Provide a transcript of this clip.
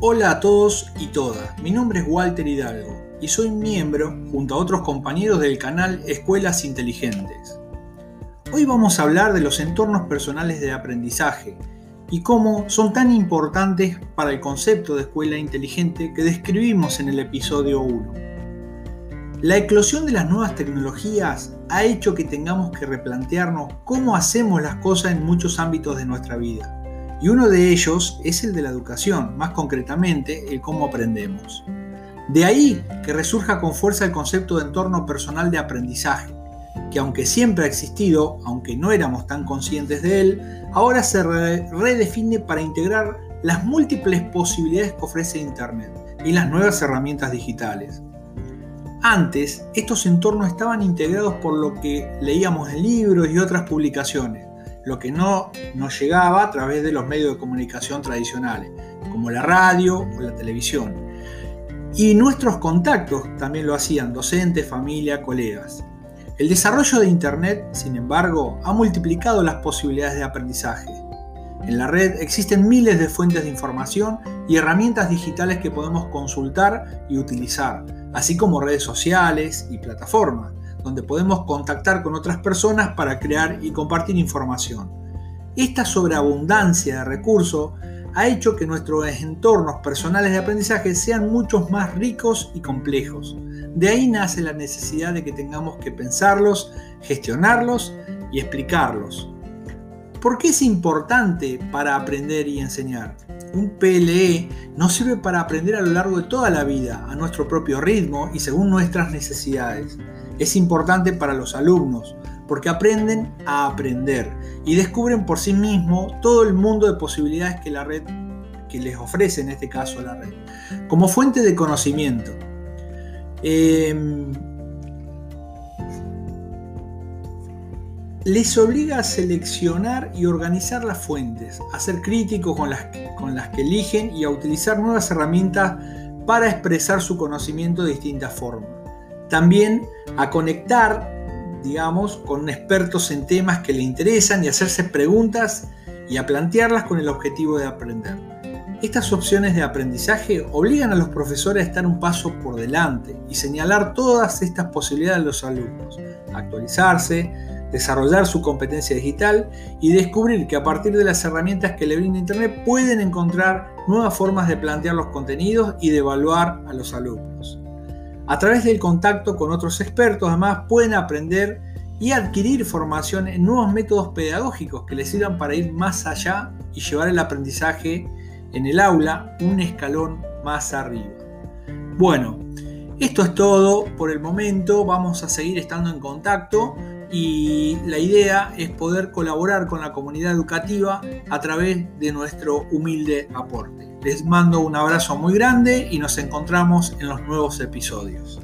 Hola a todos y todas, mi nombre es Walter Hidalgo y soy miembro, junto a otros compañeros del canal Escuelas Inteligentes. Hoy vamos a hablar de los entornos personales de aprendizaje y cómo son tan importantes para el concepto de escuela inteligente que describimos en el episodio 1. La eclosión de las nuevas tecnologías ha hecho que tengamos que replantearnos cómo hacemos las cosas en muchos ámbitos de nuestra vida y uno de ellos es el de la educación, más concretamente el cómo aprendemos. De ahí que resurja con fuerza el concepto de entorno personal de aprendizaje, que aunque siempre ha existido, aunque no éramos tan conscientes de él, ahora se redefine para integrar las múltiples posibilidades que ofrece Internet y las nuevas herramientas digitales. Antes, estos entornos estaban integrados por lo que leíamos en libros y otras publicaciones, lo que no nos llegaba a través de los medios de comunicación tradicionales, como la radio o la televisión. Y nuestros contactos también lo hacían, docentes, familia, colegas. El desarrollo de Internet, sin embargo, ha multiplicado las posibilidades de aprendizaje. En la red existen miles de fuentes de información y herramientas digitales que podemos consultar y utilizar, así como redes sociales y plataformas donde podemos contactar con otras personas para crear y compartir información. Esta sobreabundancia de recursos ha hecho que nuestros entornos personales de aprendizaje sean muchos más ricos y complejos. De ahí nace la necesidad de que tengamos que pensarlos, gestionarlos y explicarlos. ¿Por qué es importante para aprender y enseñar? Un PLE nos sirve para aprender a lo largo de toda la vida, a nuestro propio ritmo y según nuestras necesidades. Es importante para los alumnos porque aprenden a aprender y descubren por sí mismos todo el mundo de posibilidades que la red que les ofrece en este caso la red como fuente de conocimiento. Em, les obliga a seleccionar y organizar las fuentes, a ser críticos con las, que eligen y a utilizar nuevas herramientas para expresar su conocimiento de distintas formas. También a conectar, digamos, con expertos en temas que le interesan y hacerse preguntas y a plantearlas con el objetivo de aprender. Estas opciones de aprendizaje obligan a los profesores a estar un paso por delante y señalar todas estas posibilidades a los alumnos, actualizarse, desarrollar su competencia digital y descubrir que a partir de las herramientas que le brinda Internet pueden encontrar nuevas formas de plantear los contenidos y de evaluar a los alumnos. A través del contacto con otros expertos, además, pueden aprender y adquirir formación en nuevos métodos pedagógicos que les sirvan para ir más allá y llevar el aprendizaje en el aula un escalón más arriba. Bueno, esto es todo por el momento, vamos a seguir estando en contacto y la idea es poder colaborar con la comunidad educativa a través de nuestro humilde aporte. Les mando un abrazo muy grande y nos encontramos en los nuevos episodios.